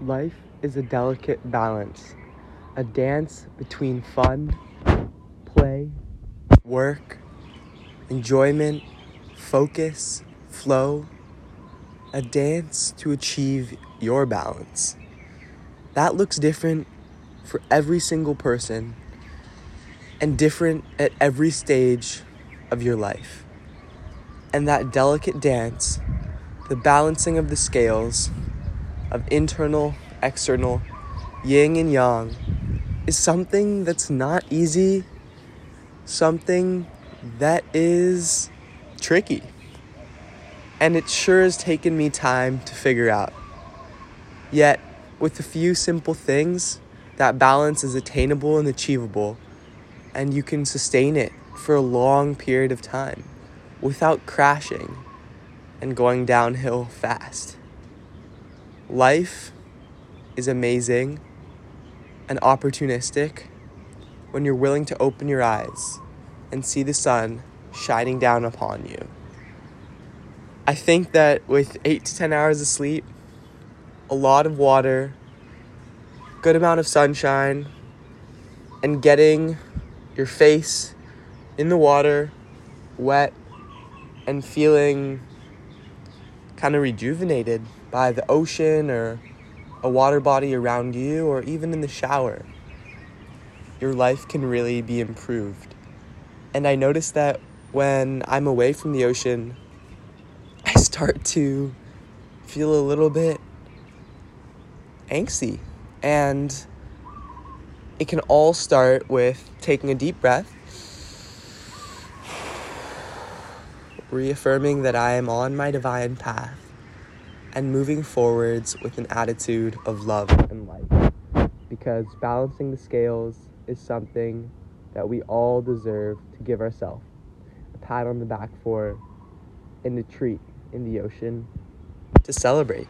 Life is a delicate balance, a dance between fun, play, work, enjoyment, focus, flow, a dance to achieve your balance. That looks different for every single person and different at every stage of your life. And that delicate dance, the balancing of the scales, of internal, external, yin and yang is something that's not easy, something that is tricky. And it sure has taken me time to figure out. Yet, with a few simple things, that balance is attainable and achievable, and you can sustain it for a long period of time without crashing and going downhill fast. Life is amazing and opportunistic when you're willing to open your eyes and see the sun shining down upon you. I think that with eight to 10 hours of sleep, a lot of water, good amount of sunshine, and getting your face in the water, wet, and feeling kind of rejuvenated by the ocean or a water body around you or even in the shower, your life can really be improved. And I notice that when I'm away from the ocean, I start to feel a little bit angsty. And it can all start with taking a deep breath, reaffirming that I am on my divine path and moving forwards with an attitude of love and light. Because balancing the scales is something that we all deserve to give ourselves a pat on the back for and a treat in the ocean to celebrate.